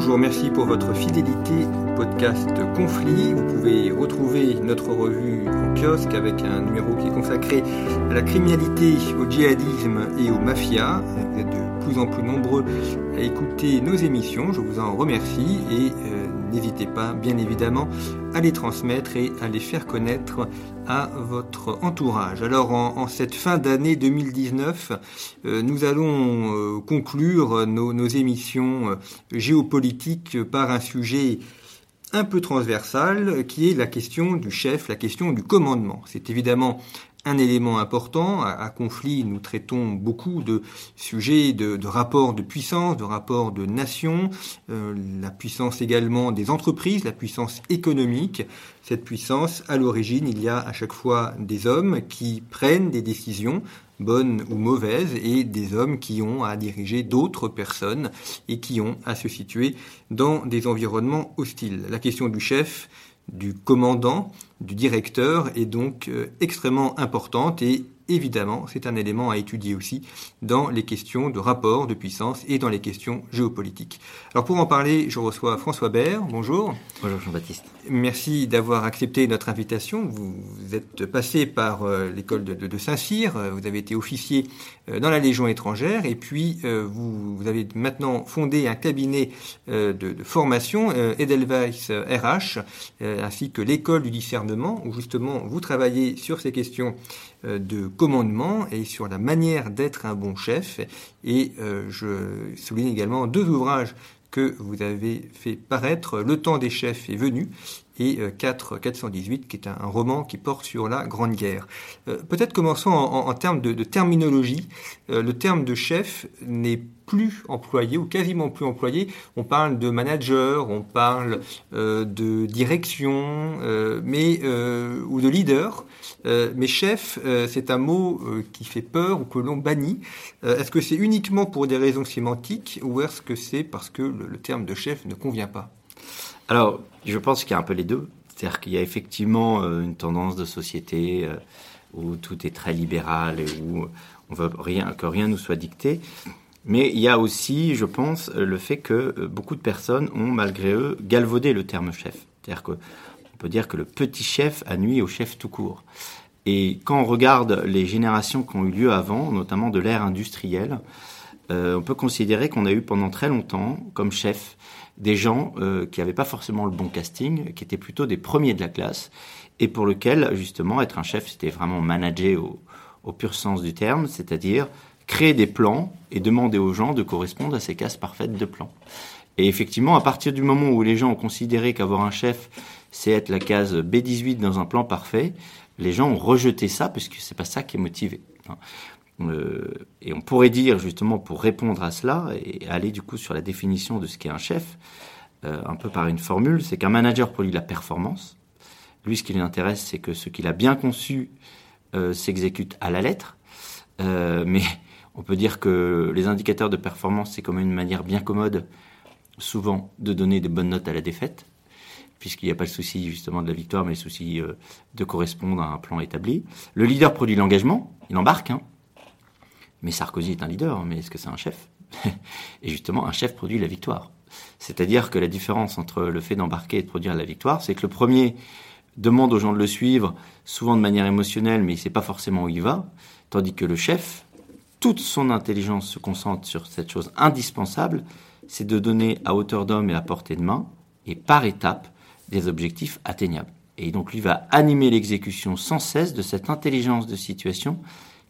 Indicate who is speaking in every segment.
Speaker 1: Bonjour, merci pour votre fidélité au podcast Conflit. Vous pouvez retrouver notre revue en kiosque avec un numéro qui est consacré à la criminalité, au djihadisme et aux mafias. Vous de plus en plus nombreux à écouter nos émissions, je vous en remercie et euh, n'hésitez pas bien évidemment à les transmettre et à les faire connaître à votre entourage. Alors en, cette fin d'année 2019, euh, nous allons euh, conclure nos, nos émissions géopolitiques par un sujet un peu transversal qui est la question du chef, la question du commandement. C'est évidemment un élément important. À, conflit, nous traitons beaucoup de sujets de, rapports de puissance, de rapports de nation, euh, la puissance également des entreprises, la puissance économique. Cette puissance, à l'origine, il y a à chaque fois des hommes qui prennent des décisions bonnes ou mauvaises, et des hommes qui ont à diriger d'autres personnes et qui ont à se situer dans des environnements hostiles. La question du chef, du commandant, du directeur est donc euh, extrêmement importante et évidemment, c'est un élément à étudier aussi dans les questions de rapport de puissance et dans les questions géopolitiques. Alors pour en parler, je reçois François Baird. Bonjour.
Speaker 2: Bonjour Jean-Baptiste.
Speaker 1: Merci d'avoir accepté notre invitation. Vous êtes passé par euh, l'école de, Saint-Cyr, vous avez été officier euh, dans la Légion étrangère et puis euh, vous, avez maintenant fondé un cabinet de, formation, Edelweiss RH, ainsi que l'école du discernement, où justement vous travaillez sur ces questions de commandement et sur la manière d'être un bon chef. Et je souligne également deux ouvrages que vous avez fait paraître, Le temps des chefs est venu, et 4 euh, 418, qui est un, roman qui porte sur la Grande Guerre. Euh, peut-être commençons en, termes de, terminologie. Euh, le terme de chef n'est plus employé ou quasiment plus employé. On parle de manager, on parle de direction, mais ou de leader. mais chef, c'est un mot qui fait peur ou que l'on bannit. est-ce que c'est uniquement pour des raisons sémantiques ou est-ce que c'est parce que le terme de chef ne convient pas?
Speaker 2: Alors, je pense qu'il y a un peu les deux. C'est-à-dire qu'il y a effectivement euh, une tendance de société euh, où tout est très libéral et où on veut rien, que rien nous soit dicté. Mais il y a aussi, je pense, le fait que euh, beaucoup de personnes ont, malgré eux, galvaudé le terme chef. C'est-à-dire qu'on peut dire que le petit chef a nuit au chef tout court. Et quand on regarde les générations qui ont eu lieu avant, notamment de l'ère industrielle, on peut considérer qu'on a eu pendant très longtemps comme chef des gens euh, qui n'avaient pas forcément le bon casting, qui étaient plutôt des premiers de la classe, et pour lequel, justement, être un chef, c'était vraiment manager au, au pur sens du terme, c'est-à-dire créer des plans et demander aux gens de correspondre à ces cases parfaites de plans. Et effectivement, à partir du moment où les gens ont considéré qu'avoir un chef, c'est être la case B18 dans un plan parfait, les gens ont rejeté ça, puisque c'est pas ça qui est motivé. Euh, et on pourrait dire justement pour répondre à cela et aller du coup sur la définition de ce qu'est un chef, euh, un peu par une formule, c'est qu'un manager produit la performance. Lui, ce qui l'intéresse, c'est que ce qu'il a bien conçu euh, s'exécute à la lettre. mais on peut dire que les indicateurs de performance, c'est comme une manière bien commode, souvent, de donner des bonnes notes à la défaite, puisqu'il n'y a pas le souci justement de la victoire, mais le souci de correspondre à un plan établi. Le leader produit l'engagement, il embarque, hein, mais Sarkozy est un leader, mais est-ce que c'est un chef Et justement, un chef produit la victoire. C'est-à-dire que la différence entre le fait d'embarquer et de produire la victoire, c'est que le premier demande aux gens de le suivre, souvent de manière émotionnelle, mais il ne sait pas forcément où il va, tandis que le chef, toute son intelligence se concentre sur cette chose indispensable, c'est de donner à hauteur d'homme et à portée de main, et par étapes, des objectifs atteignables. Et donc lui va animer l'exécution sans cesse de cette intelligence de situation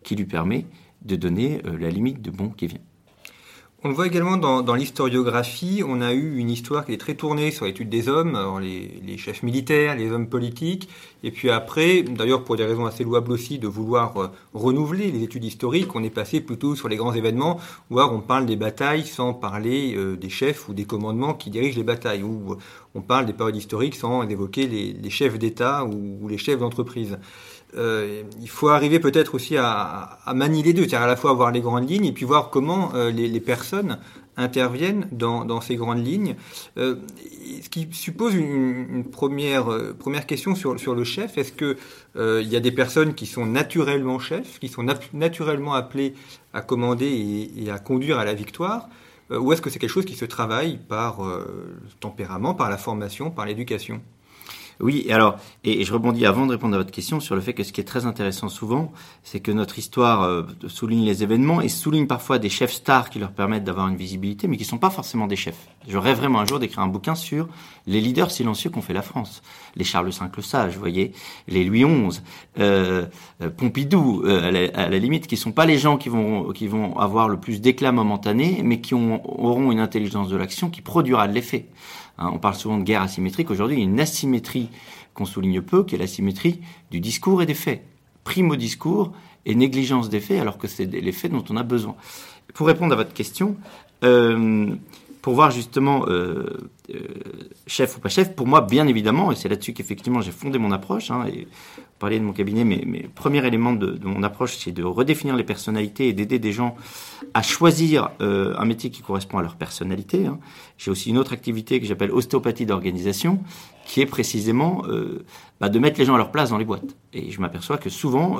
Speaker 2: qui lui permet de donner euh, la limite de bon qui vient.
Speaker 1: On le voit également dans, l'historiographie, on a eu une histoire qui est très tournée sur l'étude des hommes, les, chefs militaires, les hommes politiques, et puis après, d'ailleurs pour des raisons assez louables aussi, de vouloir euh, renouveler les études historiques, on est passé plutôt sur les grands événements, voire on parle des batailles sans parler euh, des chefs ou des commandements qui dirigent les batailles, ou on parle des périodes historiques sans évoquer les, chefs d'État ou les chefs d'entreprise. Euh, il faut arriver peut-être aussi à, manier les deux, c'est-à-dire à la fois avoir les grandes lignes et puis voir comment euh, les, personnes interviennent dans, ces grandes lignes. Euh, ce qui suppose une, première, première question sur, sur le chef. Est-ce que il y a des personnes qui sont naturellement chefs, qui sont naturellement appelées à commander et, et, à conduire à la victoire ou est-ce que c'est quelque chose qui se travaille par le tempérament, par la formation, par l'éducation?
Speaker 2: Oui, alors, et, je rebondis avant de répondre à votre question sur le fait que ce qui est très intéressant souvent, c'est que notre histoire euh, souligne les événements et souligne parfois des chefs stars qui leur permettent d'avoir une visibilité, mais qui ne sont pas forcément des chefs. Je rêve vraiment un jour d'écrire un bouquin sur les leaders silencieux qu'ont fait la France. Les Charles V le Sage, vous voyez, les Louis XI, euh, euh, Pompidou, à la, limite, qui sont pas les gens qui vont, qui vont avoir le plus d'éclat momentané, mais qui ont, auront une intelligence de l'action qui produira de l'effet. Hein, on parle souvent de guerre asymétrique. Aujourd'hui, il y a une asymétrie qu'on souligne peu, qui est l'asymétrie du discours et des faits. Prime au discours et négligence des faits, alors que c'est les faits dont on a besoin. Pour répondre à votre question, euh, pour voir justement euh, euh, chef ou pas chef, pour moi, bien évidemment, et c'est là-dessus qu'effectivement j'ai fondé mon approche, hein, et parler de mon cabinet, mais, mais premier élément de, mon approche, c'est de redéfinir les personnalités et d'aider des gens à choisir euh, un métier qui correspond à leur personnalité. Hein. J'ai aussi une autre activité que j'appelle ostéopathie d'organisation, qui est précisément bah, de mettre les gens à leur place dans les boîtes. Et je m'aperçois que souvent,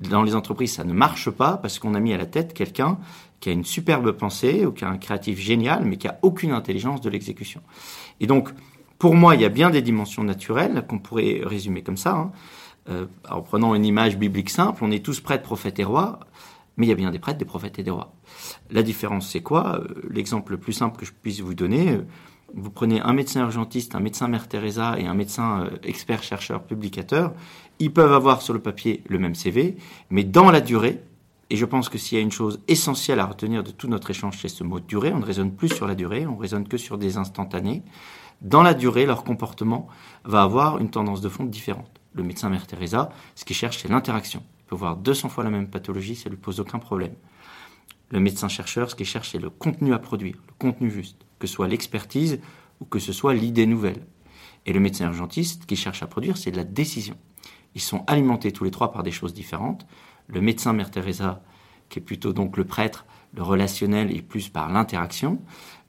Speaker 2: dans les entreprises, ça ne marche pas parce qu'on a mis à la tête quelqu'un qui a une superbe pensée ou qui a un créatif génial, mais qui a aucune intelligence de l'exécution. Et donc, pour moi, il y a bien des dimensions naturelles qu'on pourrait résumer comme ça. Hein. Euh, en prenant une image biblique simple, on est tous prêtres, prophètes et rois, mais il y a bien des prêtres, des prophètes et des rois. La différence, c'est quoi? Euh, L'exemple le plus simple que je puisse vous donner, euh, vous prenez un médecin urgentiste, un médecin Mère Teresa et un médecin expert, chercheur, publicateur, ils peuvent avoir sur le papier le même CV, mais dans la durée, et je pense que s'il y a une chose essentielle à retenir de tout notre échange, c'est ce mot durée. On ne raisonne plus sur la durée, on raisonne que sur des instantanés. Dans la durée, leur comportement va avoir une tendance de fond différente le médecin Mère Teresa, ce qu'il cherche, c'est l'interaction. Il peut voir 200 fois la même pathologie, ça ne lui pose aucun problème. Le médecin chercheur, ce qu'il cherche, c'est le contenu à produire, le contenu juste, que ce soit l'expertise ou que ce soit l'idée nouvelle. Et le médecin urgentiste, ce qu'il cherche à produire, c'est de la décision. Ils sont alimentés tous les trois par des choses différentes. Le médecin Mère Teresa, qui est plutôt donc le prêtre, le relationnel et plus par l'interaction.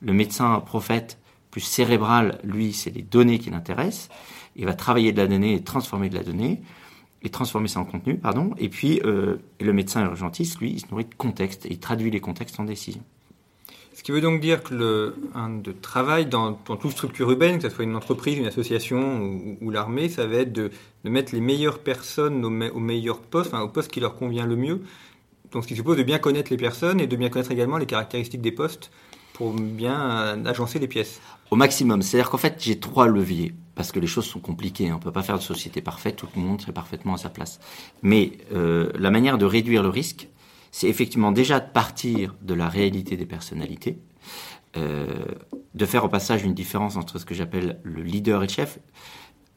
Speaker 2: Le médecin prophète, plus cérébral, lui, c'est les données qui l'intéressent il va travailler de la donnée et transformer de la donnée, et transformer ça en contenu, pardon. Et puis, euh, le médecin urgentiste, lui, il se nourrit de contexte, et il traduit les contextes en décision.
Speaker 1: Ce qui veut donc dire que le travail dans, toute structure urbaine, que ce soit une entreprise, une association ou, l'armée, ça va être de, mettre les meilleures personnes au, meilleur poste, enfin, au poste qui leur convient le mieux. Donc, ce qui suppose de bien connaître les personnes et de bien connaître également les caractéristiques des postes pour bien agencer les pièces.
Speaker 2: Au maximum. C'est-à-dire qu'en fait, j'ai trois leviers parce que les choses sont compliquées. On ne peut pas faire de société parfaite, tout le monde serait parfaitement à sa place. Mais euh, la manière de réduire le risque, c'est effectivement déjà de partir de la réalité des personnalités, euh, de faire au passage une différence entre ce que j'appelle le leader et le chef.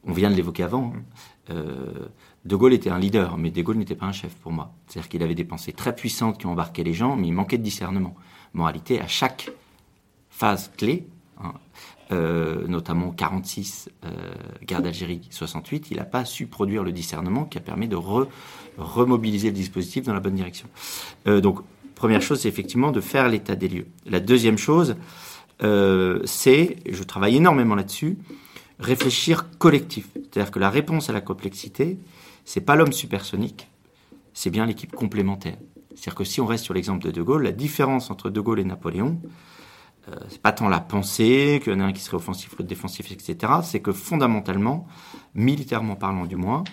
Speaker 2: On vient de l'évoquer avant. Hein. Euh, de Gaulle était un leader, mais De Gaulle n'était pas un chef pour moi. C'est-à-dire qu'il avait des pensées très puissantes qui embarqué les gens, mais il manquait de discernement. Moralité, à chaque phase clé, euh, notamment 46, euh, guerre d'Algérie 68, il n'a pas su produire le discernement qui a permis de remobiliser le dispositif dans la bonne direction. Euh, donc, première chose, c'est effectivement de faire l'état des lieux. La deuxième chose, c'est, je travaille énormément là-dessus, réfléchir collectif. C'est-à-dire que la réponse à la complexité, c'est pas l'homme supersonique, c'est bien l'équipe complémentaire. C'est-à-dire que si on reste sur l'exemple de De Gaulle, la différence entre De Gaulle et Napoléon, euh, c'est pas tant la pensée, qu'il y en a un qui serait offensif, l'autre défensif, etc. C'est que fondamentalement, militairement parlant du moins,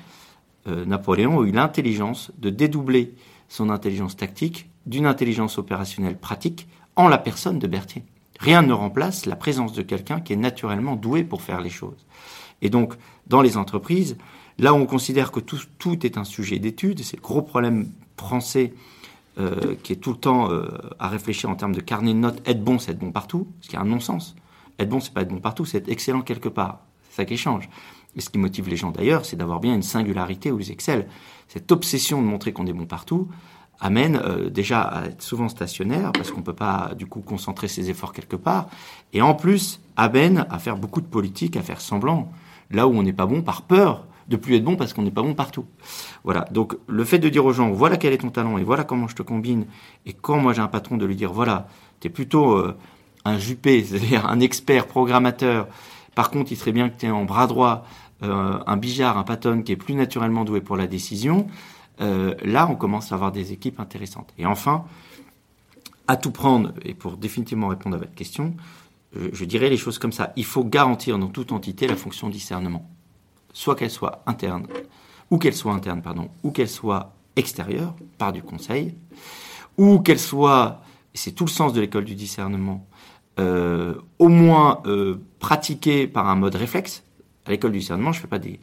Speaker 2: euh, Napoléon a eu l'intelligence de dédoubler son intelligence tactique d'une intelligence opérationnelle pratique en la personne de Berthier. Rien ne remplace la présence de quelqu'un qui est naturellement doué pour faire les choses. Et donc, dans les entreprises, là où on considère que tout, tout est un sujet d'étude, c'est le gros problème français euh, qui est tout le temps euh, à réfléchir en termes de carnet de notes, être bon, c'est être bon partout, ce qui est un non-sens. Être bon, c'est pas être bon partout, c'est être excellent quelque part. C'est ça qui change. Et ce qui motive les gens d'ailleurs, c'est d'avoir bien une singularité où ils excellent. Cette obsession de montrer qu'on est bon partout amène euh, déjà à être souvent stationnaire parce qu'on peut pas du coup concentrer ses efforts quelque part. Et en plus, amène à faire beaucoup de politique, à faire semblant. Là où on n'est pas bon par peur de plus être bon parce qu'on n'est pas bon partout. Voilà. Donc, le fait de dire aux gens, voilà quel est ton talent et voilà comment je te combine. Et quand moi j'ai un patron de lui dire, voilà, tu es plutôt euh, un jupé, c'est-à-dire un expert programmateur. Par contre, il serait bien que tu aies en bras droit euh, un bijard, un patron qui est plus naturellement doué pour la décision. Euh, là, on commence à avoir des équipes intéressantes. Et enfin, à tout prendre, et pour définitivement répondre à votre question, je dirais les choses comme ça. Il faut garantir dans toute entité la fonction discernement soit qu'elle soit interne, ou qu'elle soit interne, pardon, ou qu'elle soit extérieure, par du conseil, ou qu'elle soit, c'est tout le sens de l'école du discernement, euh, au moins euh, pratiquée par un mode réflexe. À l'école du discernement, je ne fais pas des,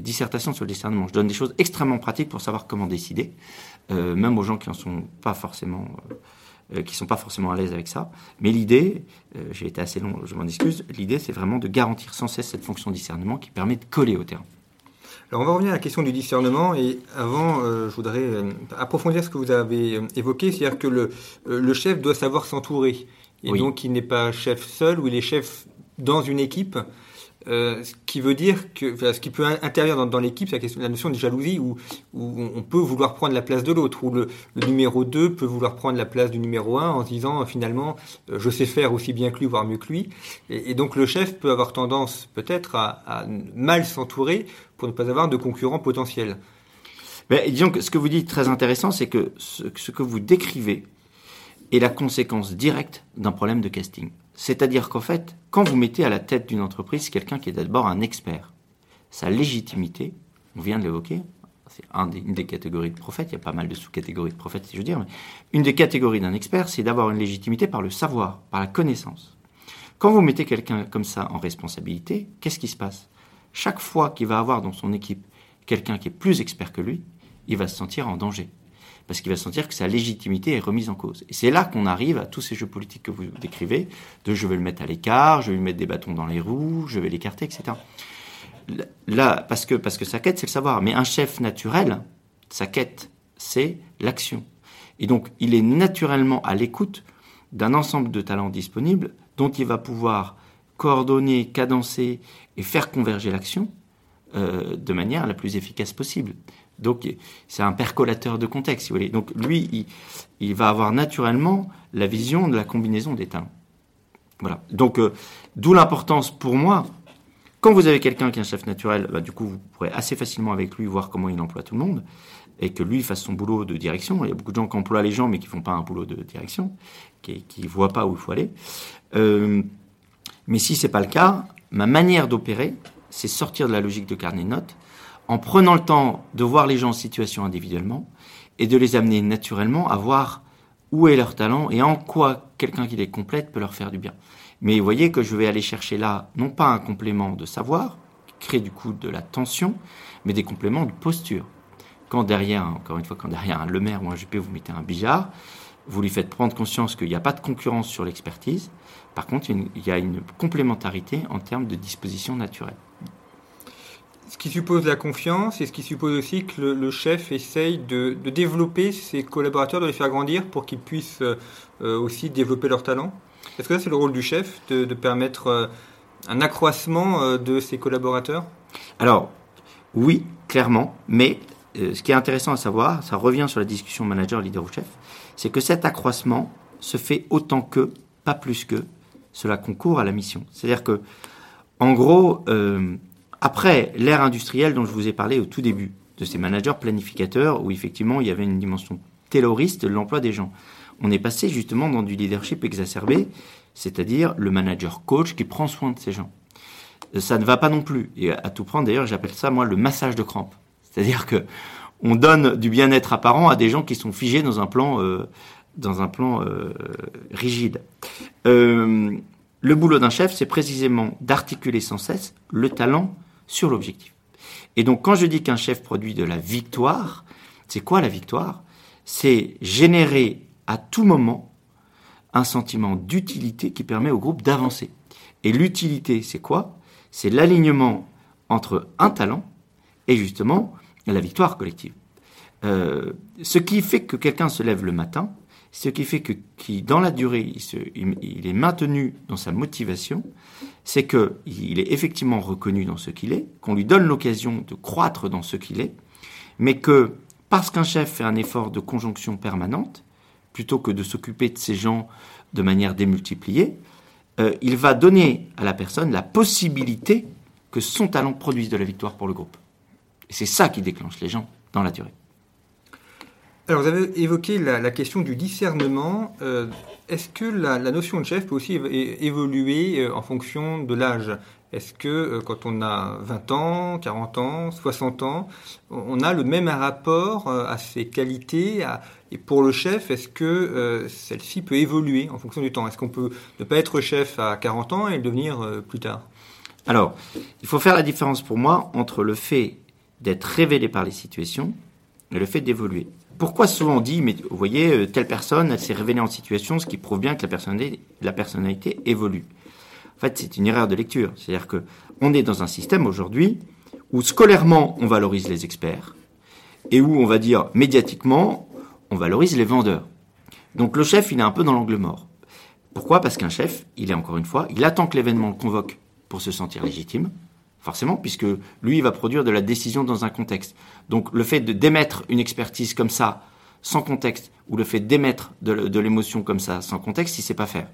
Speaker 2: dissertations sur le discernement, je donne des choses extrêmement pratiques pour savoir comment décider, euh, même aux gens qui en sont pas forcément qui sont pas forcément à l'aise avec ça. Mais l'idée, j'ai été assez long, je m'en excuse, l'idée c'est vraiment de garantir sans cesse cette fonction de discernement qui permet de coller au terrain.
Speaker 1: Alors on va revenir à la question du discernement et avant je voudrais approfondir ce que vous avez évoqué, c'est-à-dire que le, le chef doit savoir s'entourer et donc il n'est pas chef seul ou il est chef dans une équipe. Euh, ce qui veut dire que ce qui peut intervenir dans, l'équipe, c'est la, notion de jalousie où, on peut vouloir prendre la place de l'autre, où le, numéro 2 peut vouloir prendre la place du numéro 1 en se disant finalement euh, je sais faire aussi bien que lui, voire mieux que lui. Et, donc le chef peut avoir tendance peut-être à, mal s'entourer pour ne pas avoir de concurrents potentiels.
Speaker 2: Mais disons que ce que vous dites très intéressant, c'est que ce que vous décrivez, est la conséquence directe d'un problème de casting. C'est-à-dire qu'en fait, quand vous mettez à la tête d'une entreprise quelqu'un qui est d'abord un expert, sa légitimité, on vient de l'évoquer, c'est une des catégories de prophètes, il y a pas mal de sous-catégories de prophètes si je veux dire, mais une des catégories d'un expert, c'est d'avoir une légitimité par le savoir, par la connaissance. Quand vous mettez quelqu'un comme ça en responsabilité, qu'est-ce qui se passe? Chaque fois qu'il va avoir dans son équipe quelqu'un qui est plus expert que lui, il va se sentir en danger parce qu'il va sentir que sa légitimité est remise en cause. Et c'est là qu'on arrive à tous ces jeux politiques que vous décrivez, de je vais le mettre à l'écart, je vais lui mettre des bâtons dans les roues, je vais l'écarter, etc. Là, parce que, parce sa quête, c'est le savoir. Mais un chef naturel, sa quête, c'est l'action. Et donc, il est naturellement à l'écoute d'un ensemble de talents disponibles dont il va pouvoir coordonner, cadencer et faire converger l'action euh, de manière la plus efficace possible. Donc c'est un percolateur de contexte, si vous voulez. Donc lui, il, va avoir naturellement la vision de la combinaison des talents. Voilà. Donc euh, d'où l'importance pour moi. Quand vous avez quelqu'un qui est un chef naturel, bah, du coup vous pourrez assez facilement avec lui voir comment il emploie tout le monde et que lui fasse son boulot de direction. Il y a beaucoup de gens qui emploient les gens mais qui font pas un boulot de direction, qui ne voient pas où il faut aller. Euh, mais si c'est pas le cas, ma manière d'opérer, c'est sortir de la logique de carnet de notes en prenant le temps de voir les gens en situation individuellement et de les amener naturellement à voir où est leur talent et en quoi quelqu'un qui les complète peut leur faire du bien. Mais vous voyez que je vais aller chercher là, non pas un complément de savoir, qui crée du coup de la tension, mais des compléments de posture. Quand derrière, encore une fois, quand derrière un Le Maire ou un Juppé, vous mettez un Bijard, vous lui faites prendre conscience qu'il n'y a pas de concurrence sur l'expertise. Par contre, il y a une complémentarité en termes de disposition naturelle.
Speaker 1: Ce qui suppose la confiance et ce qui suppose aussi que le, chef essaye de, développer ses collaborateurs, de les faire grandir pour qu'ils puissent euh, aussi développer leurs talents. Est-ce que c'est le rôle du chef de, permettre euh, un accroissement euh, de ses collaborateurs?
Speaker 2: Alors, oui, clairement, mais ce qui est intéressant à savoir, ça revient sur la discussion manager, leader ou chef, c'est que cet accroissement se fait autant que, pas plus que, cela concourt à la mission. C'est-à-dire que, en gros, après l'ère industrielle dont je vous ai parlé au tout début, de ces managers planificateurs, où effectivement il y avait une dimension tayloriste de l'emploi des gens, on est passé justement dans du leadership exacerbé, c'est-à-dire le manager coach qui prend soin de ses gens. Ça ne va pas non plus. Et à tout prendre, d'ailleurs, j'appelle ça moi le massage de crampes. C'est-à-dire que on donne du bien-être apparent à des gens qui sont figés dans un plan, euh, dans un plan euh, rigide. Euh, le boulot d'un chef, c'est précisément d'articuler sans cesse le talent sur l'objectif. Et donc quand je dis qu'un chef produit de la victoire, c'est quoi la victoire? C'est générer à tout moment un sentiment d'utilité qui permet au groupe d'avancer. Et l'utilité, c'est quoi? C'est l'alignement entre un talent et justement la victoire collective. Euh, ce qui fait que quelqu'un se lève le matin, ce qui fait que qui dans la durée il, est maintenu dans sa motivation, c'est que il est effectivement reconnu dans ce qu'il est, qu'on lui donne l'occasion de croître dans ce qu'il est, mais que parce qu'un chef fait un effort de conjonction permanente, plutôt que de s'occuper de ces gens de manière démultipliée, euh, il va donner à la personne la possibilité que son talent produise de la victoire pour le groupe. Et c'est ça qui déclenche les gens dans la durée.
Speaker 1: Alors, vous avez évoqué la, question du discernement. Euh, est-ce que la, notion de chef peut aussi évoluer euh, en fonction de l'âge? Est-ce que euh, quand on a 20 ans, 40 ans, 60 ans, on a le même rapport à ses qualités Et pour le chef, est-ce que celle-ci peut évoluer en fonction du temps? Est-ce qu'on peut ne pas être chef à 40 ans et le devenir plus tard?
Speaker 2: Alors, il faut faire la différence pour moi entre le fait d'être révélé par les situations et le fait d'évoluer pourquoi souvent on dit, mais vous voyez, euh, telle personne, elle s'est révélée en situation, ce qui prouve bien que la personnalité, évolue. En fait, c'est une erreur de lecture. C'est-à-dire que on est dans un système aujourd'hui où scolairement on valorise les experts et où on va dire médiatiquement on valorise les vendeurs. Donc le chef, il est un peu dans l'angle mort. Pourquoi? Parce qu'un chef, il est encore une fois, il attend que l'événement le convoque pour se sentir légitime forcément, puisque lui, il va produire de la décision dans un contexte. Donc le fait de d'émettre une expertise comme ça, sans contexte, ou le fait d'émettre de, l'émotion comme ça, sans contexte, il sait pas faire.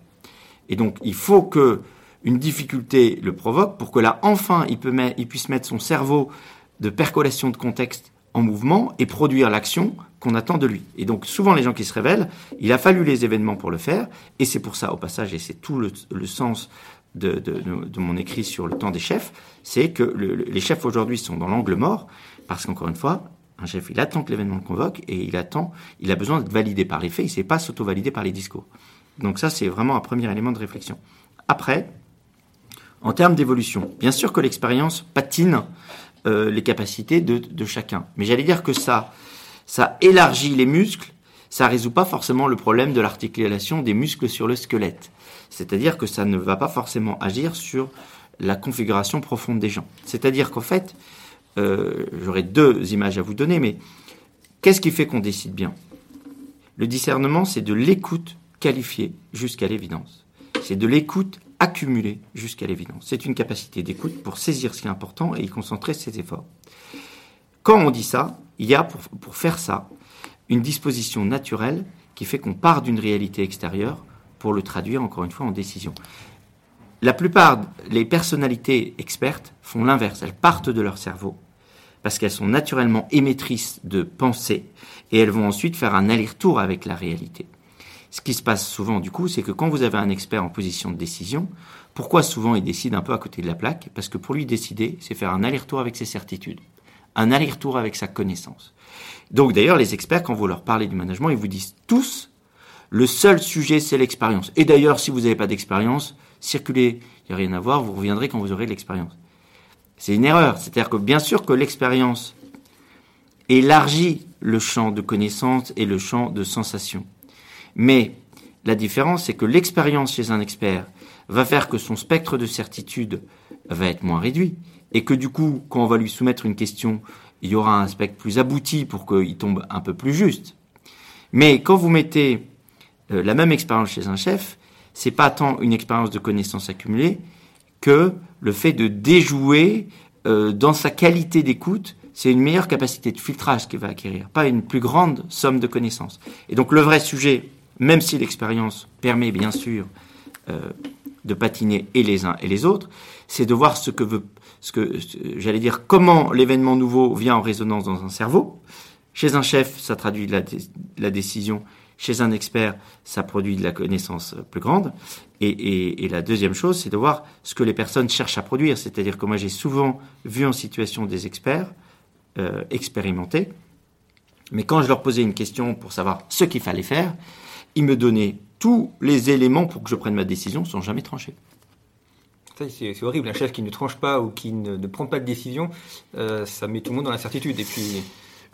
Speaker 2: Et donc il faut que une difficulté le provoque pour que là, enfin, il, puisse mettre son cerveau de percolation de contexte en mouvement et produire l'action qu'on attend de lui. Et donc souvent les gens qui se révèlent, il a fallu les événements pour le faire, et c'est pour ça au passage, et c'est tout le sens de, mon écrit sur le temps des chefs, c'est que les chefs aujourd'hui sont dans l'angle mort, parce qu'encore une fois, un chef, il attend que l'événement convoque et il attend, il a besoin d'être validé par les faits, il ne sait pas s'auto-valider par les discours. Donc ça, c'est vraiment un premier élément de réflexion. Après, en termes d'évolution, bien sûr que l'expérience patine euh, les capacités de, de chacun, mais j'allais dire que ça, ça élargit les muscles, ça résout pas forcément le problème de l'articulation des muscles sur le squelette. C'est-à-dire que ça ne va pas forcément agir sur la configuration profonde des gens. C'est-à-dire qu'en fait, euh, j'aurais deux images à vous donner, mais qu'est-ce qui fait qu'on décide bien? Le discernement, c'est de l'écoute qualifiée jusqu'à l'évidence. C'est de l'écoute accumulée jusqu'à l'évidence. C'est une capacité d'écoute pour saisir ce qui est important et y concentrer ses efforts. Quand on dit ça, il y a pour, pour faire ça une disposition naturelle qui fait qu'on part d'une réalité extérieure pour le traduire encore une fois en décision. La plupart des personnalités expertes font l'inverse. Elles partent de leur cerveau parce qu'elles sont naturellement émettrices de pensée et elles vont ensuite faire un aller-retour avec la réalité. Ce qui se passe souvent du coup, c'est que quand vous avez un expert en position de décision, pourquoi souvent il décide un peu à côté de la plaque? Parce que pour lui décider, c'est faire un aller-retour avec ses certitudes, un aller-retour avec sa connaissance. Donc d'ailleurs, les experts, quand vous leur parlez du management, ils vous disent tous le seul sujet, c'est l'expérience. Et d'ailleurs, si vous n'avez pas d'expérience, circulez, il n'y a rien à voir, vous reviendrez quand vous aurez de l'expérience. C'est une erreur. C'est-à-dire que bien sûr que l'expérience élargit le champ de connaissances et le champ de sensations. Mais la différence, c'est que l'expérience chez un expert va faire que son spectre de certitude va être moins réduit et que du coup, quand on va lui soumettre une question, il y aura un spectre plus abouti pour qu'il tombe un peu plus juste. Mais quand vous mettez euh, la même expérience chez un chef, c'est pas tant une expérience de connaissances accumulées que le fait de déjouer euh, dans sa qualité d'écoute, c'est une meilleure capacité de filtrage qu'il va acquérir, pas une plus grande somme de connaissances. Et donc le vrai sujet, même si l'expérience permet bien sûr euh, de patiner et les uns et les autres, c'est de voir ce que veut, ce que j'allais dire, comment l'événement nouveau vient en résonance dans un cerveau. Chez un chef, ça traduit la, la décision chez un expert, ça produit de la connaissance plus grande. Et, la deuxième chose, c'est de voir ce que les personnes cherchent à produire. C'est-à-dire que moi, j'ai souvent vu en situation des experts euh, expérimentés, mais quand je leur posais une question pour savoir ce qu'il fallait faire, ils me donnaient tous les éléments pour que je prenne ma décision sans jamais trancher.
Speaker 1: C'est horrible, un chef qui ne tranche pas ou qui ne, prend pas de décision, euh, ça met tout le monde dans l'incertitude. Et puis,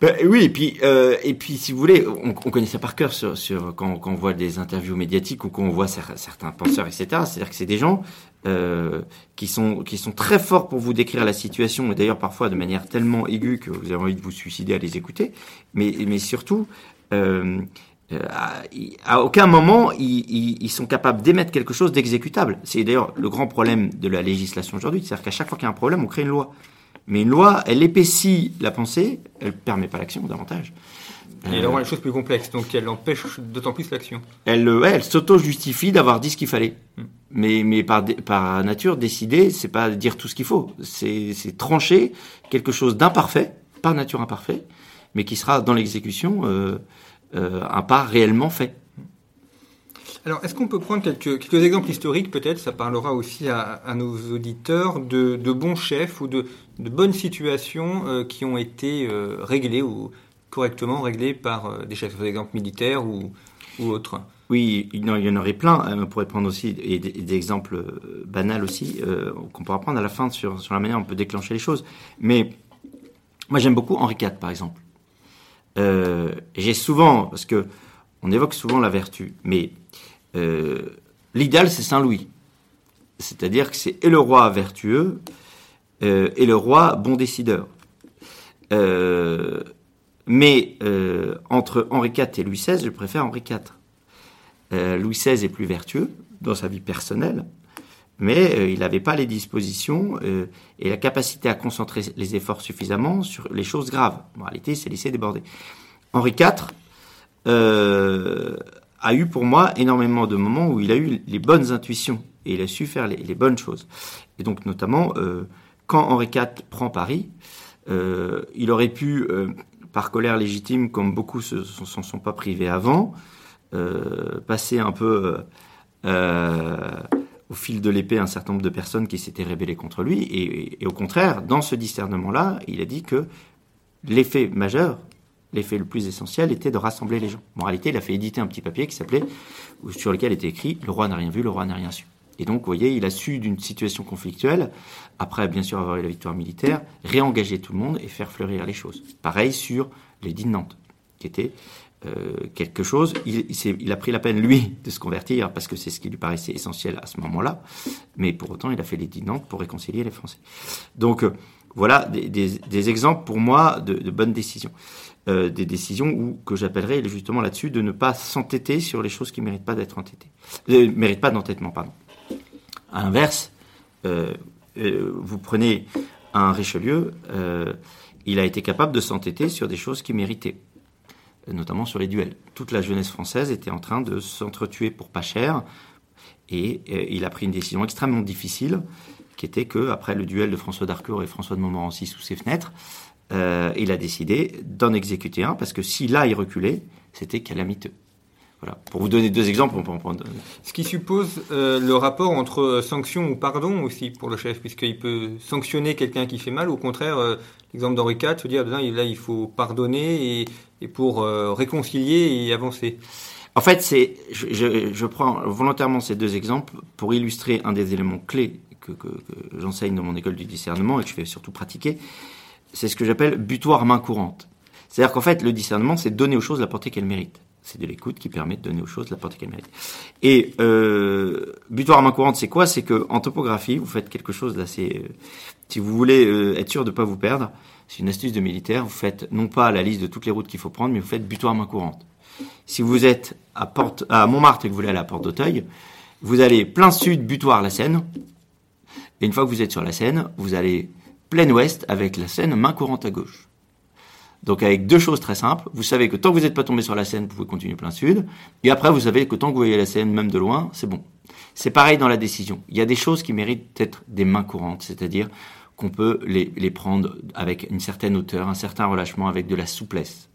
Speaker 2: Ben, oui, et puis, euh, et puis, si vous voulez, on, on connaît ça par cœur sur, sur quand, quand on voit des interviews médiatiques ou quand on voit cer- certains penseurs, etc. C'est-à-dire que c'est des gens euh, qui sont qui sont très forts pour vous décrire la situation, et d'ailleurs parfois de manière tellement aiguë que vous avez envie de vous suicider à les écouter. Mais, mais surtout, euh, euh, à, à aucun moment ils, ils, ils sont capables d'émettre quelque chose d'exécutable. C'est d'ailleurs le grand problème de la législation aujourd'hui, c'est-à-dire qu'à chaque fois qu'il y a un problème, on crée une loi. Mais une loi, elle épaissit la pensée, elle permet pas l'action davantage.
Speaker 1: Et elle
Speaker 2: Euh,
Speaker 1: rend les choses plus complexes, donc elle empêche d'autant plus l'action.
Speaker 2: elle, euh, ouais, elle s'auto-justifie d'avoir dit ce qu'il fallait.
Speaker 1: Mm.
Speaker 2: Mais, mais par, nature, décider, c'est pas dire tout ce qu'il faut. C'est c'est trancher quelque chose d'imparfait, par nature imparfait, mais qui sera dans l'exécution euh, euh, un pas réellement fait.
Speaker 1: Alors, est-ce qu'on peut prendre quelques, quelques exemples historiques, peut-être? Ça parlera aussi à, nos auditeurs de, de bons chefs ou de, de bonnes situations euh, qui ont été euh, réglées ou correctement réglées par euh, des chefs, par exemple militaires ou, ou autres.
Speaker 2: Oui, il y en- aurait plein. On pourrait prendre aussi des, exemples banals aussi qu'on pourra prendre à la fin sur, sur la manière dont on peut déclencher les choses. Mais moi, j'aime beaucoup Henri IV, par exemple. J'ai souvent, parce que on évoque souvent la vertu, mais euh, l'idéal, c'est Saint Louis. C'est-à-dire que c'est et le roi vertueux euh, et le roi bon décideur. Euh, mais entre Henri IV et Louis XVI, je préfère Henri IV. Louis XVI est plus vertueux dans sa vie personnelle, mais il n'avait pas les dispositions et la capacité à concentrer les efforts suffisamment sur les choses graves. En réalité, il s'est laissé déborder. Henri IV a eu pour moi énormément de moments où il a eu les bonnes intuitions et il a su faire les, bonnes choses. Et donc notamment, euh, quand Henri IV prend Paris, euh, il aurait pu, euh, par colère légitime, comme beaucoup se- s'en sont pas privés avant, passer un peu au fil de l'épée un certain nombre de personnes qui s'étaient rébellées contre lui. Et au contraire, dans ce discernement-là, il a dit que l'effet majeur, l'effet le plus essentiel, était de rassembler les gens. En réalité, il a fait éditer un petit papier qui s'appelait, sur lequel était écrit Le roi n'a rien vu, le roi n'a rien su. Et donc, vous voyez, il a su d'une situation conflictuelle, après bien sûr avoir eu la victoire militaire, réengager tout le monde et faire fleurir les choses. Pareil sur l'édit de Nantes, qui était euh, quelque chose. Il, a pris la peine, lui, de se convertir, parce que c'est ce qui lui paraissait essentiel à ce moment-là. Mais pour autant, il a fait l'édit de Nantes pour réconcilier les Français. Donc, euh, voilà des, exemples pour moi de bonnes décisions. Euh, des décisions que j'appellerais justement là-dessus de ne pas s'entêter sur les choses qui méritent pas d'être entêtées. Euh, méritent pas d'entêtement, pardon. L'inverse, euh, vous prenez un Richelieu, il a été capable de s'entêter sur des choses qui méritaient, notamment sur les duels. Toute la jeunesse française était en train de s'entretuer pour pas cher, et il a pris une décision extrêmement difficile, qui était que après le duel de François d'Harcourt et François de Montmorency sous ses fenêtres, euh, il a décidé d'en exécuter un, parce que si là il reculait, c'était calamiteux. Voilà. Pour vous donner deux exemples, on peut en prendre.
Speaker 1: Ce qui suppose euh, le rapport entre euh, sanction ou pardon aussi pour le chef, puisqu'il peut sanctionner quelqu'un qui fait mal, ou au contraire, euh, l'exemple d'Henri IV, se dire, là, il faut pardonner et, et pour euh, réconcilier et avancer.
Speaker 2: En fait, c'est, je, je, je prends volontairement ces deux exemples pour illustrer un des éléments clés que, que, que j'enseigne dans mon école du discernement et que je fais surtout pratiquer. C'est ce que j'appelle butoir main courante. C'est-à-dire qu'en fait, le discernement, c'est donner aux choses la portée qu'elles méritent. C'est de l'écoute qui permet de donner aux choses la portée qu'elles méritent. Et euh, butoir main courante, c'est quoi? C'est que en topographie, vous faites quelque chose d'assez. Euh, si vous voulez euh, être sûr de ne pas vous perdre, c'est une astuce de militaire. Vous faites non pas la liste de toutes les routes qu'il faut prendre, mais vous faites butoir main courante. Si vous êtes à, à Montmartre et que vous voulez aller à Porte d'Auteuil, vous allez plein sud, butoir la Seine. Et une fois que vous êtes sur la Seine, vous allez plein ouest avec la Seine main courante à gauche. Donc avec deux choses très simples, vous savez que tant que vous n'êtes pas tombé sur la Seine, vous pouvez continuer plein sud. Et après, vous savez que tant que vous voyez la Seine, même de loin, c'est bon. C'est pareil dans la décision. Il y a des choses qui méritent d'être des mains courantes, c'est-à-dire qu'on peut les, les prendre avec une certaine hauteur, un certain relâchement, avec de la souplesse.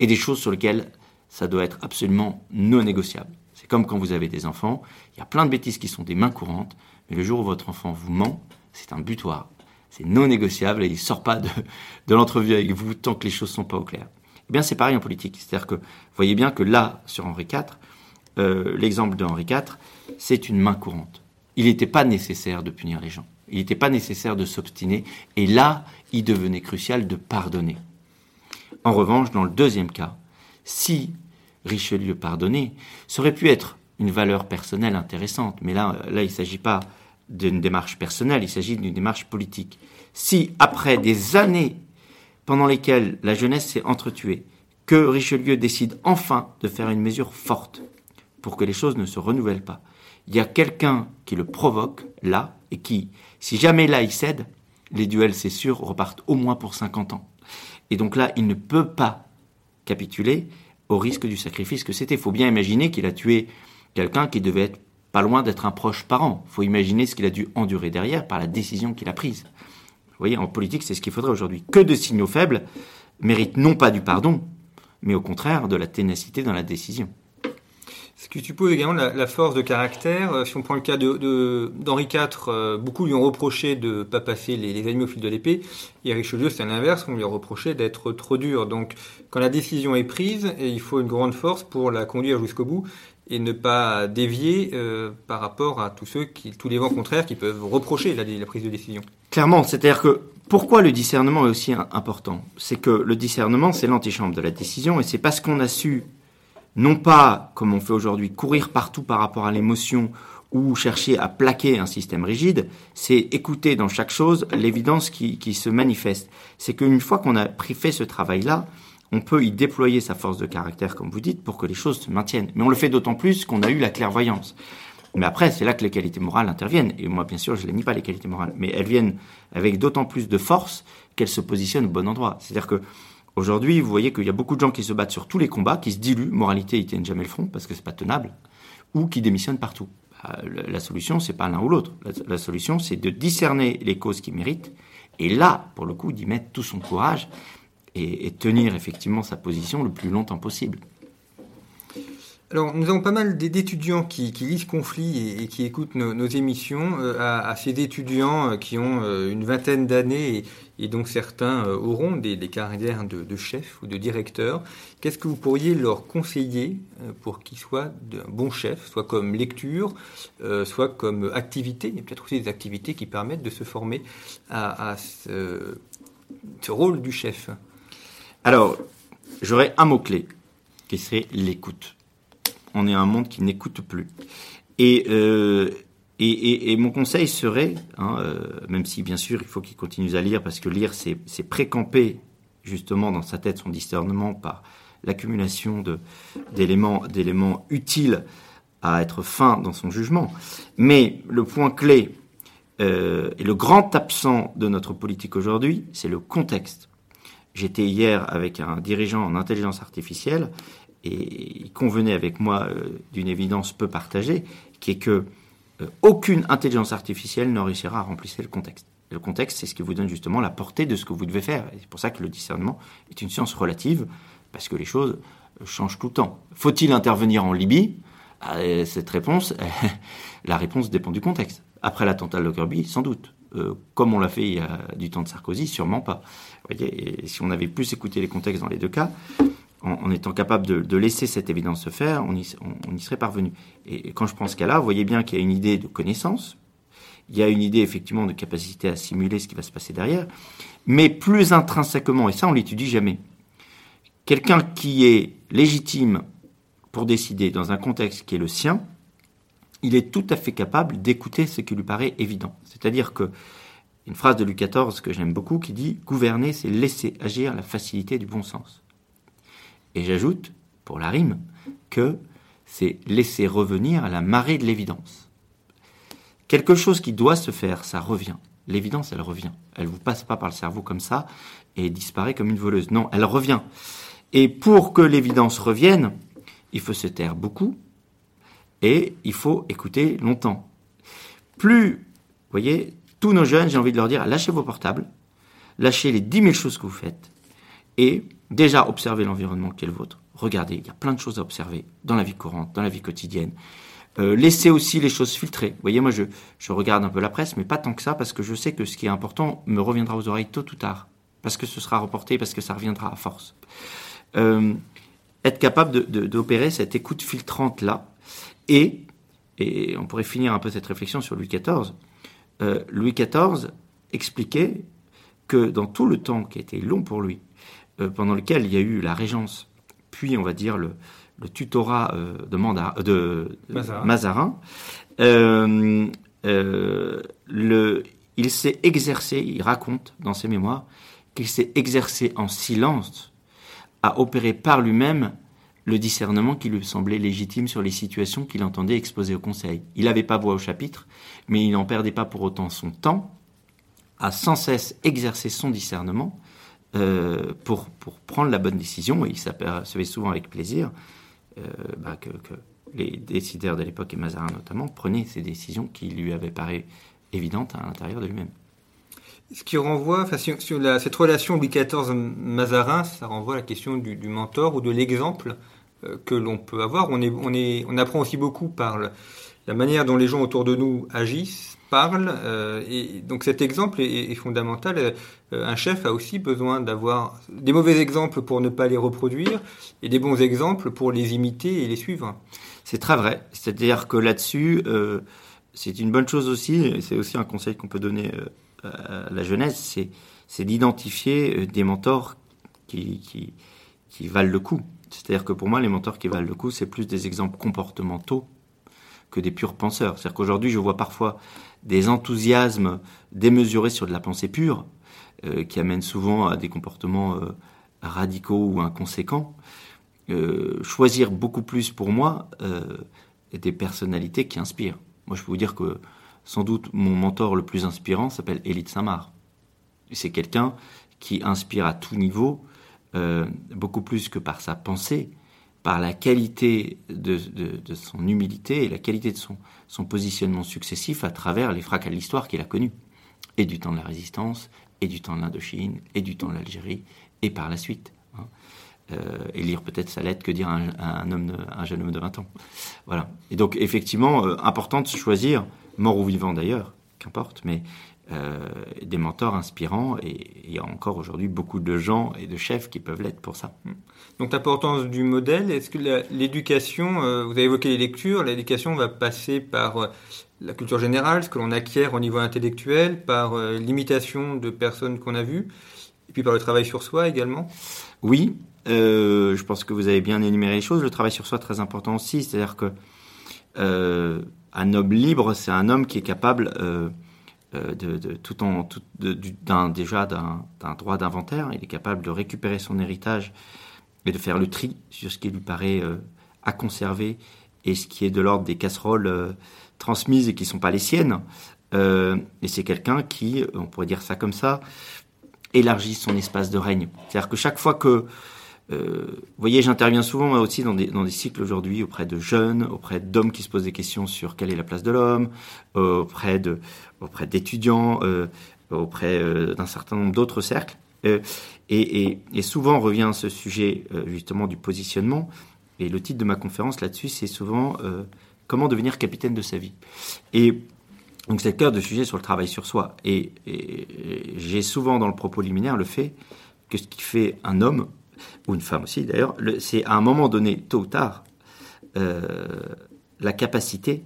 Speaker 2: Et des choses sur lesquelles ça doit être absolument non négociable. C'est comme quand vous avez des enfants, il y a plein de bêtises qui sont des mains courantes, mais le jour où votre enfant vous ment, c'est un butoir. C'est non négociable et il ne sort pas de, l'entrevue avec vous tant que les choses ne sont pas au clair. Eh bien, c'est pareil en politique. C'est-à-dire que vous voyez bien que là, sur Henri IV, euh, l'exemple de Henri IV, c'est une main courante. Il n'était pas nécessaire de punir les gens. Il n'était pas nécessaire de s'obstiner. Et là, il devenait crucial de pardonner. En revanche, dans le deuxième cas, si Richelieu pardonnait, ça aurait pu être une valeur personnelle intéressante, mais là il ne s'agit pas d'une démarche personnelle, il s'agit d'une démarche politique. Si, après des années pendant lesquelles la jeunesse s'est entretuée, que Richelieu décide enfin de faire une mesure forte pour que les choses ne se renouvellent pas, il y a quelqu'un qui le provoque là et qui, si jamais là il cède, les duels, c'est sûr, repartent au moins pour 50 ans. Et donc là, il ne peut pas capituler au risque du sacrifice que c'était. Il faut bien imaginer qu'il a tué quelqu'un qui devait être pas loin d'être un proche parent. Il faut imaginer ce qu'il a dû endurer derrière par la décision qu'il a prise. Vous voyez, en politique, c'est ce qu'il faudrait aujourd'hui. Que de signaux faibles méritent non pas du pardon, mais au contraire de la ténacité dans la décision.
Speaker 1: Ce qui suppose également la, force de caractère. Euh, si on prend le cas d'Henri de, IV, euh, beaucoup lui ont reproché de ne pas passer les, les, au fil de l'épée. Et Richelieu, c'est l'inverse, on lui a reproché d'être trop dur. Donc, quand la décision est prise, il faut une grande force pour la conduire jusqu'au bout et ne pas dévier euh, par rapport à tous ceux qui, tous les vents contraires qui peuvent reprocher la, prise de décision.
Speaker 2: Clairement, c'est-à-dire que pourquoi le discernement est aussi important? C'est que le discernement, c'est l'antichambre de la décision, et c'est parce qu'on a su non pas, comme on fait aujourd'hui, courir partout par rapport à l'émotion ou chercher à plaquer un système rigide, c'est écouter dans chaque chose l'évidence qui, qui, se manifeste. C'est qu'une fois qu'on a fait ce travail-là, on peut y déployer sa force de caractère, comme vous dites, pour que les choses se maintiennent. Mais on le fait d'autant plus qu'on a eu la clairvoyance. Mais après, c'est là que les qualités morales interviennent. Et moi, bien sûr, je ne nie pas les qualités morales. Mais elles viennent avec d'autant plus de force qu'elles se positionnent au bon endroit. C'est-à-dire que Aujourd'hui, vous voyez qu'il y a beaucoup de gens qui se battent sur tous les combats, qui se diluent, moralité, ils tiennent jamais le front parce que c'est pas tenable, ou qui démissionnent partout. Bah, la solution, c'est pas l'un ou l'autre. La, solution, c'est de discerner les causes qui méritent, et là, pour le coup, d'y mettre tout son courage et, tenir effectivement sa position le plus longtemps possible.
Speaker 1: Alors, nous avons pas mal d'étudiants qui, lisent Conflit et, qui écoutent nos, émissions. Euh, à, ces étudiants euh, qui ont euh, une vingtaine d'années et, donc certains auront des, carrières de, chef ou de directeur, qu'est-ce que vous pourriez leur conseiller pour qu'ils soient un bon chef, soit comme lecture, soit comme activité, et peut-être aussi des activités qui permettent de se former à, ce rôle du chef
Speaker 2: Alors, j'aurais un mot-clé qui serait l'écoute on est un monde qui n'écoute plus. Euh, et, et, et, mon conseil serait, hein, euh, même si bien sûr il faut qu'il continue à lire, parce que lire c'est, précamper justement dans sa tête son discernement par l'accumulation de, d'éléments, d'éléments utiles à être fin dans son jugement. Mais le point clé euh, et le grand absent de notre politique aujourd'hui, c'est le contexte. J'étais hier avec un dirigeant en intelligence artificielle et il convenait avec moi euh, d'une évidence peu partagée, qui est que euh, aucune intelligence artificielle ne réussira à remplir le contexte. le contexte, c'est ce qui vous donne justement la portée de ce que vous devez faire. c'est pour ça que le discernement est une science relative, parce que les choses euh, changent tout le temps. Faut-il intervenir en Libye? Cette réponse, la réponse dépend du contexte. Après l'attentat de Lockerbie, sans doute. comme on l'a fait il y a du temps de Sarkozy, sûrement pas. Voyez, si on avait plus écouté les contextes dans les deux cas, en, étant capable de, laisser cette évidence se faire, on y, serait parvenu. Et, quand je prends ce cas-là, vous voyez bien qu'il y a une idée de connaissance, il y a une idée effectivement de capacité à simuler ce qui va se passer derrière, mais plus intrinsèquement, et ça on l'étudie jamais, quelqu'un qui est légitime pour décider dans un contexte qui est le sien, il est tout à fait capable d'écouter ce qui lui paraît évident. C'est-à-dire que une phrase de Louis XIV que j'aime beaucoup qui dit Gouverner, c'est laisser agir la facilité du bon sens. Et j'ajoute, pour la rime, que c'est laisser revenir à la marée de l'évidence. Quelque chose qui doit se faire, ça revient. L'évidence, elle revient. Elle vous passe pas par le cerveau comme ça et disparaît comme une voleuse. Non, elle revient. Et pour que l'évidence revienne, il faut se taire beaucoup et il faut écouter longtemps. Plus, vous voyez, tous nos jeunes, j'ai envie de leur dire, lâchez vos portables, lâchez les dix mille choses que vous faites et déjà observer l'environnement qui est le vôtre. Regardez, il y a plein de choses à observer dans la vie courante, dans la vie quotidienne. Euh, laissez aussi les choses filtrer. Vous voyez, moi, je, regarde un peu la presse, mais pas tant que ça, parce que je sais que ce qui est important me reviendra aux oreilles tôt ou tard, parce que ce sera reporté, parce que ça reviendra à force. Euh, être capable d'opérer cette écoute filtrante-là, et on pourrait finir un peu cette réflexion sur Louis XIV, euh, Louis XIV expliquait que dans tout le temps qui était long pour lui, pendant lequel il y a eu la régence, puis on va dire le, tutorat de, Mandat, de, Mazarin, le, il s'est exercé, il raconte dans ses mémoires, qu'il s'est exercé en silence à opérer par lui-même le discernement qui lui semblait légitime sur les situations qu'il entendait exposer au Conseil. Il n'avait pas voix au chapitre, mais il n'en perdait pas pour autant son temps à sans cesse exercer son discernement euh, pour, prendre la bonne décision, et il s'apercevait souvent avec plaisir euh, bah, que, les décideurs de l'époque, et Mazarin notamment, prenaient ces décisions qui lui avaient paru évidentes à l'intérieur de lui-même.
Speaker 1: Ce qui renvoie, enfin, sur, cette relation Louis XIV-Mazarin, ça renvoie à la question du, mentor ou de l'exemple euh, que l'on peut avoir. On, est, on, est, on apprend aussi beaucoup par la manière dont les gens autour de nous agissent, parlent. Euh, et donc cet exemple est, fondamental. Euh, un chef a aussi besoin d'avoir des mauvais exemples pour ne pas les reproduire et des bons exemples pour les imiter et les suivre.
Speaker 2: C'est très vrai. C'est-à-dire que là-dessus, c'est une bonne chose aussi, et c'est aussi un conseil qu'on peut donner à la jeunesse, c'est d'identifier euh, des mentors qui, valent le coup. C'est-à-dire que pour moi, les mentors qui valent le coup, c'est plus des exemples comportementaux que des purs penseurs. C'est-à-dire qu'aujourd'hui, je vois parfois des enthousiasmes démesurés sur de la pensée pure, euh, qui amènent souvent à des comportements euh, radicaux ou inconséquents. choisir beaucoup plus pour moi des personnalités qui inspirent. Moi, je peux vous dire que sans doute mon mentor le plus inspirant s'appelle Élite Saint-Marc. C'est quelqu'un qui inspire à tout niveau, euh, beaucoup plus que par sa pensée, par la qualité de, son humilité et la qualité de son, positionnement successif à travers les fracas de l'histoire qu'il a connus, et du temps de la résistance, et du temps de l'Indochine, et du temps de l'Algérie, et par la suite. Hein. Euh, et lire peut-être sa lettre que dire un, jeune homme de 20 ans. Voilà. Et donc effectivement, euh, important de choisir mort ou vivant d'ailleurs, qu'importe, mais euh, des mentors inspirants, et il y a encore aujourd'hui beaucoup de gens et de chefs qui peuvent l'être pour ça.
Speaker 1: Donc l'importance du modèle, est-ce que l'éducation, euh, vous avez évoqué les lectures, l'éducation va passer par euh, la culture générale, ce que l'on acquiert au niveau intellectuel, par l'imitation de personnes qu'on a vues, et puis par le travail sur soi également?
Speaker 2: Oui, je pense que vous avez bien énuméré les choses. Le travail sur soi très important aussi, c'est-à-dire que un homme libre, c'est un homme qui est capable euh, euh, de, tout en tout, déjà d'un droit d'inventaire. Il est capable de récupérer son héritage et de faire le tri sur ce qui lui paraît euh, à conserver et ce qui est de l'ordre des casseroles transmises et qui ne sont pas les siennes. et c'est quelqu'un qui, on pourrait dire ça comme ça, élargit son espace de règne. C'est-à-dire que chaque fois que euh, vous voyez, j'interviens souvent aussi dans des, dans des cycles aujourd'hui auprès de jeunes, auprès d'hommes qui se posent des questions sur quelle est la place de l'homme, euh, auprès de, auprès d'étudiants, euh, auprès d'un certain nombre d'autres cercles. Et, et, souvent revient ce sujet justement du positionnement. Et le titre de ma conférence là-dessus, c'est souvent comment devenir capitaine de sa vie. Et donc c'est le cœur de sujet sur le travail sur soi. Et j'ai souvent dans le propos liminaire le fait que ce qui fait un homme, ou une femme aussi d'ailleurs, c'est à un moment donné, tôt ou tard, euh, la capacité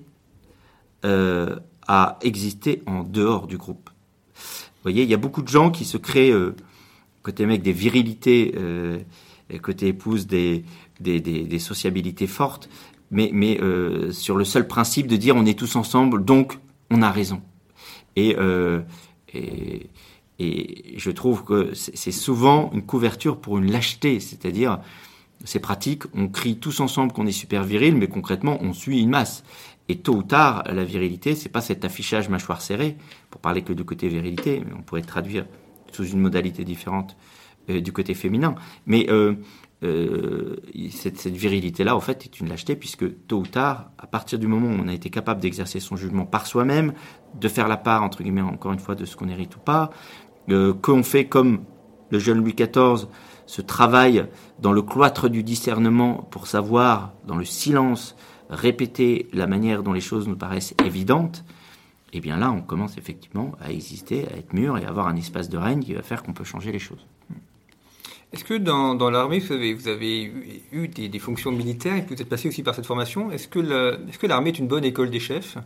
Speaker 2: euh, à exister en dehors du groupe. Vous voyez, il y a beaucoup de gens qui se créent, euh, côté mec, des virilités, et côté épouse, des, sociabilités fortes, mais, sur le seul principe de dire on est tous ensemble, donc on a raison. Et, et je trouve que c'est souvent une couverture pour une lâcheté, c'est-à-dire c'est pratique, on crie tous ensemble qu'on est super viril, mais concrètement on suit une masse. Et tôt ou tard, la virilité, c'est pas cet affichage mâchoire serrée, pour parler que du côté virilité, mais on pourrait traduire sous une modalité différente euh, du côté féminin. Mais euh, euh, cette, cette virilité-là, en fait, est une lâcheté, puisque tôt ou tard, à partir du moment où on a été capable d'exercer son jugement par soi-même, de faire la part, entre guillemets, encore une fois, de ce qu'on hérite ou pas, euh, qu'on fait comme le jeune Louis XIV, ce travail dans le cloître du discernement pour savoir, dans le silence, répéter la manière dont les choses nous paraissent évidentes, eh bien là, on commence effectivement à exister, à être mûr et à avoir un espace de règne qui va faire qu'on peut changer les choses.
Speaker 1: Est-ce que dans, l'armée, vous avez, eu des, fonctions militaires et que vous êtes passé aussi par cette formation? Est-ce que l'armée est une bonne école des chefs?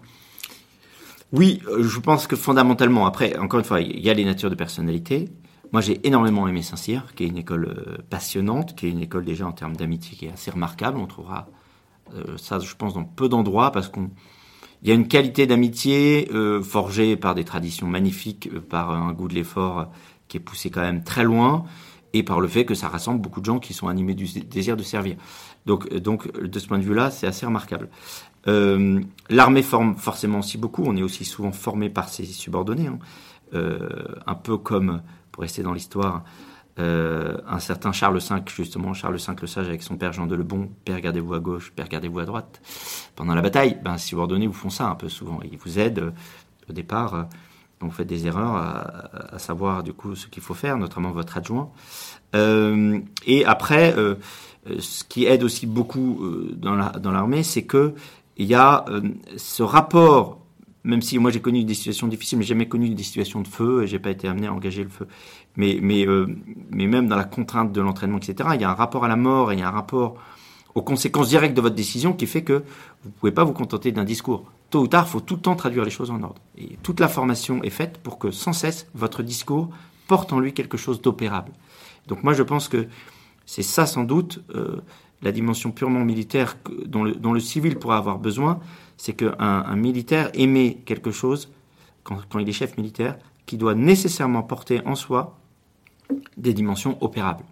Speaker 2: Oui, euh, je pense que fondamentalement, après, encore une fois, il y a les natures de personnalité. Moi, j'ai énormément aimé Saint-Cyr, qui est une école euh, passionnante, qui est une école déjà en termes d'amitié qui est assez remarquable. On trouvera euh, ça, je pense, dans peu d'endroits parce qu'on il y a une qualité d'amitié forgée par des traditions magnifiques, par un goût de l'effort qui est poussé quand même très loin, et par le fait que ça rassemble beaucoup de gens qui sont animés du désir de servir. Donc, donc de ce point de vue-là, c'est assez remarquable. Euh, L'armée forme forcément aussi beaucoup. On est aussi souvent formé par ses subordonnés, hein. euh, un peu comme pour rester dans l'histoire, euh, un certain Charles V, justement, Charles V le Sage avec son père Jean de Lebon, père gardez-vous à gauche, père gardez-vous à droite. Pendant la bataille, ben, si vous font ça un peu souvent. Ils vous aident au départ, vous faites des erreurs à, savoir du coup ce qu'il faut faire, notamment votre adjoint. et après, ce qui aide aussi beaucoup dans l'armée, c'est que il y a ce rapport même si moi j'ai connu des situations difficiles, mais jamais connu des situations de feu et j'ai pas été amené à engager le feu. Mais, mais, euh, mais même dans la contrainte de l'entraînement, etc., il y a un rapport à la mort et il y a un rapport aux conséquences directes de votre décision qui fait que vous pouvez pas vous contenter d'un discours. Tôt ou tard, il faut tout le temps traduire les choses en ordre. Et toute la formation est faite pour que sans cesse votre discours porte en lui quelque chose d'opérable. Donc moi je pense que c'est ça sans doute euh, la dimension purement militaire dont le, civil pourra avoir besoin, c'est qu'un un militaire émet quelque chose, quand, quand, il est chef militaire, qui doit nécessairement porter en soi des dimensions opérables.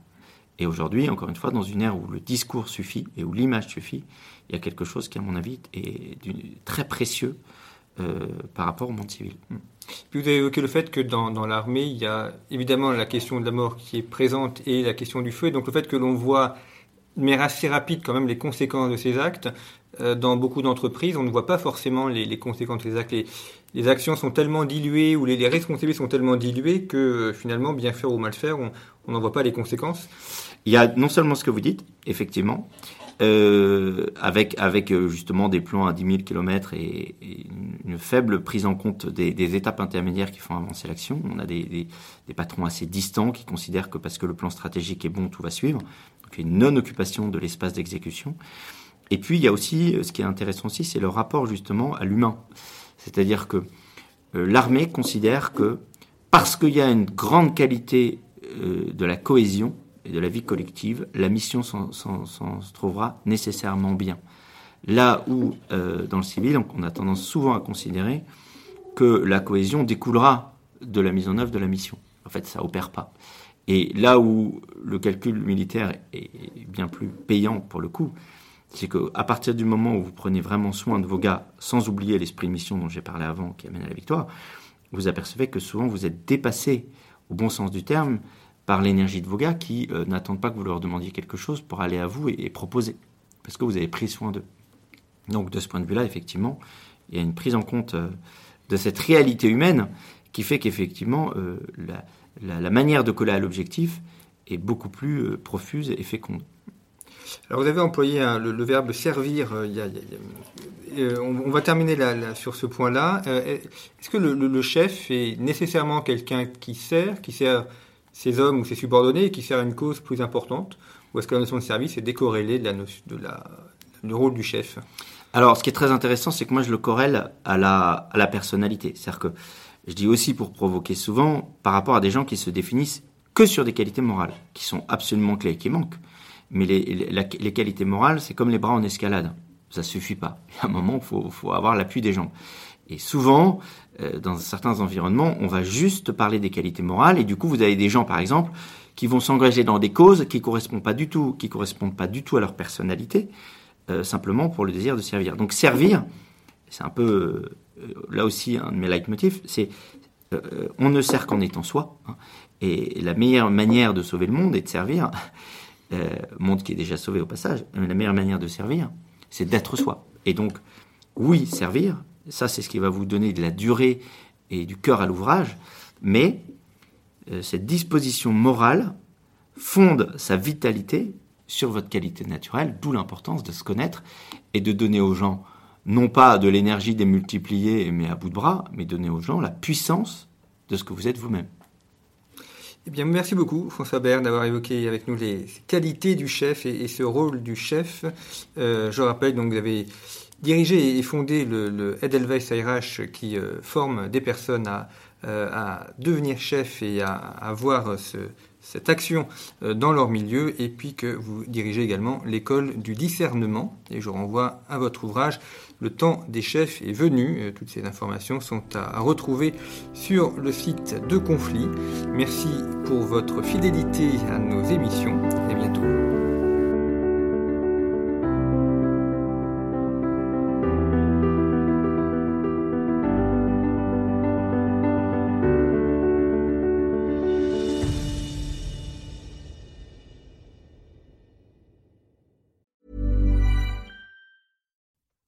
Speaker 2: Et aujourd'hui, encore une fois, dans une ère où le discours suffit et où l'image suffit, il y a quelque chose qui, à mon avis, est très précieux euh, par rapport au monde civil.
Speaker 1: Puis vous avez évoqué le fait que dans, dans l'armée, il y a évidemment la question de la mort qui est présente et la question du feu. Et donc le fait que l'on voit de manière assez rapide quand même les conséquences de ces actes, euh, dans beaucoup d'entreprises, on ne voit pas forcément les, conséquences des actes. Les, actions sont tellement diluées ou les, les, responsabilités sont tellement diluées que euh, finalement, bien faire ou mal faire, on n'en voit pas les conséquences.
Speaker 2: Il y a non seulement ce que vous dites, effectivement, euh, avec, justement des plans à 10 000 km et, une faible prise en compte des, étapes intermédiaires qui font avancer l'action. On a des, des, patrons assez distants qui considèrent que parce que le plan stratégique est bon, tout va suivre. Une non-occupation de l'espace d'exécution. Et puis il y a aussi, euh, ce qui est intéressant aussi, c'est le rapport justement à l'humain. C'est-à-dire que euh, l'armée considère que parce qu'il y a une grande qualité euh, de la cohésion et de la vie collective, la mission s'en trouvera nécessairement bien. Là où, dans le civil, on a tendance souvent à considérer que la cohésion découlera de la mise en œuvre de la mission. En fait, ça opère pas. Et là où le calcul militaire est bien plus payant pour le coup, c'est qu'à partir du moment où vous prenez vraiment soin de vos gars, sans oublier l'esprit de mission dont j'ai parlé avant, qui amène à la victoire, vous apercevez que souvent vous êtes dépassé, au bon sens du terme, par l'énergie de vos gars qui euh, n'attendent pas que vous leur demandiez quelque chose pour aller à vous et, proposer, parce que vous avez pris soin d'eux. Donc de ce point de vue-là, effectivement, il y a une prise en compte euh, de cette réalité humaine qui fait qu'effectivement, euh, la, la, la, manière de coller à l'objectif est beaucoup plus euh, profuse et féconde.
Speaker 1: Alors vous avez employé hein, le, le, verbe servir. Euh, y a, y a, euh, on, on, va terminer là, là sur ce point-là. Euh, Est-ce que le, le, chef est nécessairement quelqu'un qui sert, qui sert ses hommes ou ses subordonnés et qui sert à une cause plus importante? Ou est-ce que la notion de service est décorrélée de la, notion, de la, du rôle du chef?
Speaker 2: Alors ce qui est très intéressant, c'est que moi je le corrèle à la, à la personnalité. C'est-à-dire que je dis aussi pour provoquer souvent par rapport à des gens qui se définissent que sur des qualités morales, qui sont absolument clés qui manquent. Mais les, qualités morales, c'est comme les bras en escalade. Ça suffit pas. Il y a un moment, il faut, avoir l'appui des jambes. Et souvent, euh, dans certains environnements, on va juste parler des qualités morales. Et du coup, vous avez des gens, par exemple, qui vont s'engager dans des causes qui correspondent pas du tout, qui correspondent pas du tout à leur personnalité, euh, simplement pour le désir de servir. Donc servir, c'est un peu là aussi un de mes leitmotifs, c'est euh, on ne sert qu'en étant soi. Hein, et la meilleure manière de sauver le monde est de servir euh, monde qui est déjà sauvé au passage, la meilleure manière de servir, c'est d'être soi. Et donc, oui, servir, ça c'est ce qui va vous donner de la durée et du cœur à l'ouvrage, mais euh, cette disposition morale fonde sa vitalité sur votre qualité naturelle, d'où l'importance de se connaître et de donner aux gens non pas de l'énergie démultipliée mais à bout de bras, mais donner aux gens la puissance de ce que vous êtes vous-même.
Speaker 1: Eh bien, merci beaucoup, François Bern, d'avoir évoqué avec nous les qualités du chef et, ce rôle du chef. Euh, je rappelle, donc, vous avez dirigé et fondé le, Edelweiss RH qui euh, forme des personnes à, à devenir chef et à avoir ce, cette action euh, dans leur milieu et puis que vous dirigez également l'école du discernement. Et je renvoie à votre ouvrage Le temps des chefs est venu. Euh, toutes ces informations sont à retrouver sur le site de Conflit. Merci pour votre fidélité à nos émissions à bientôt.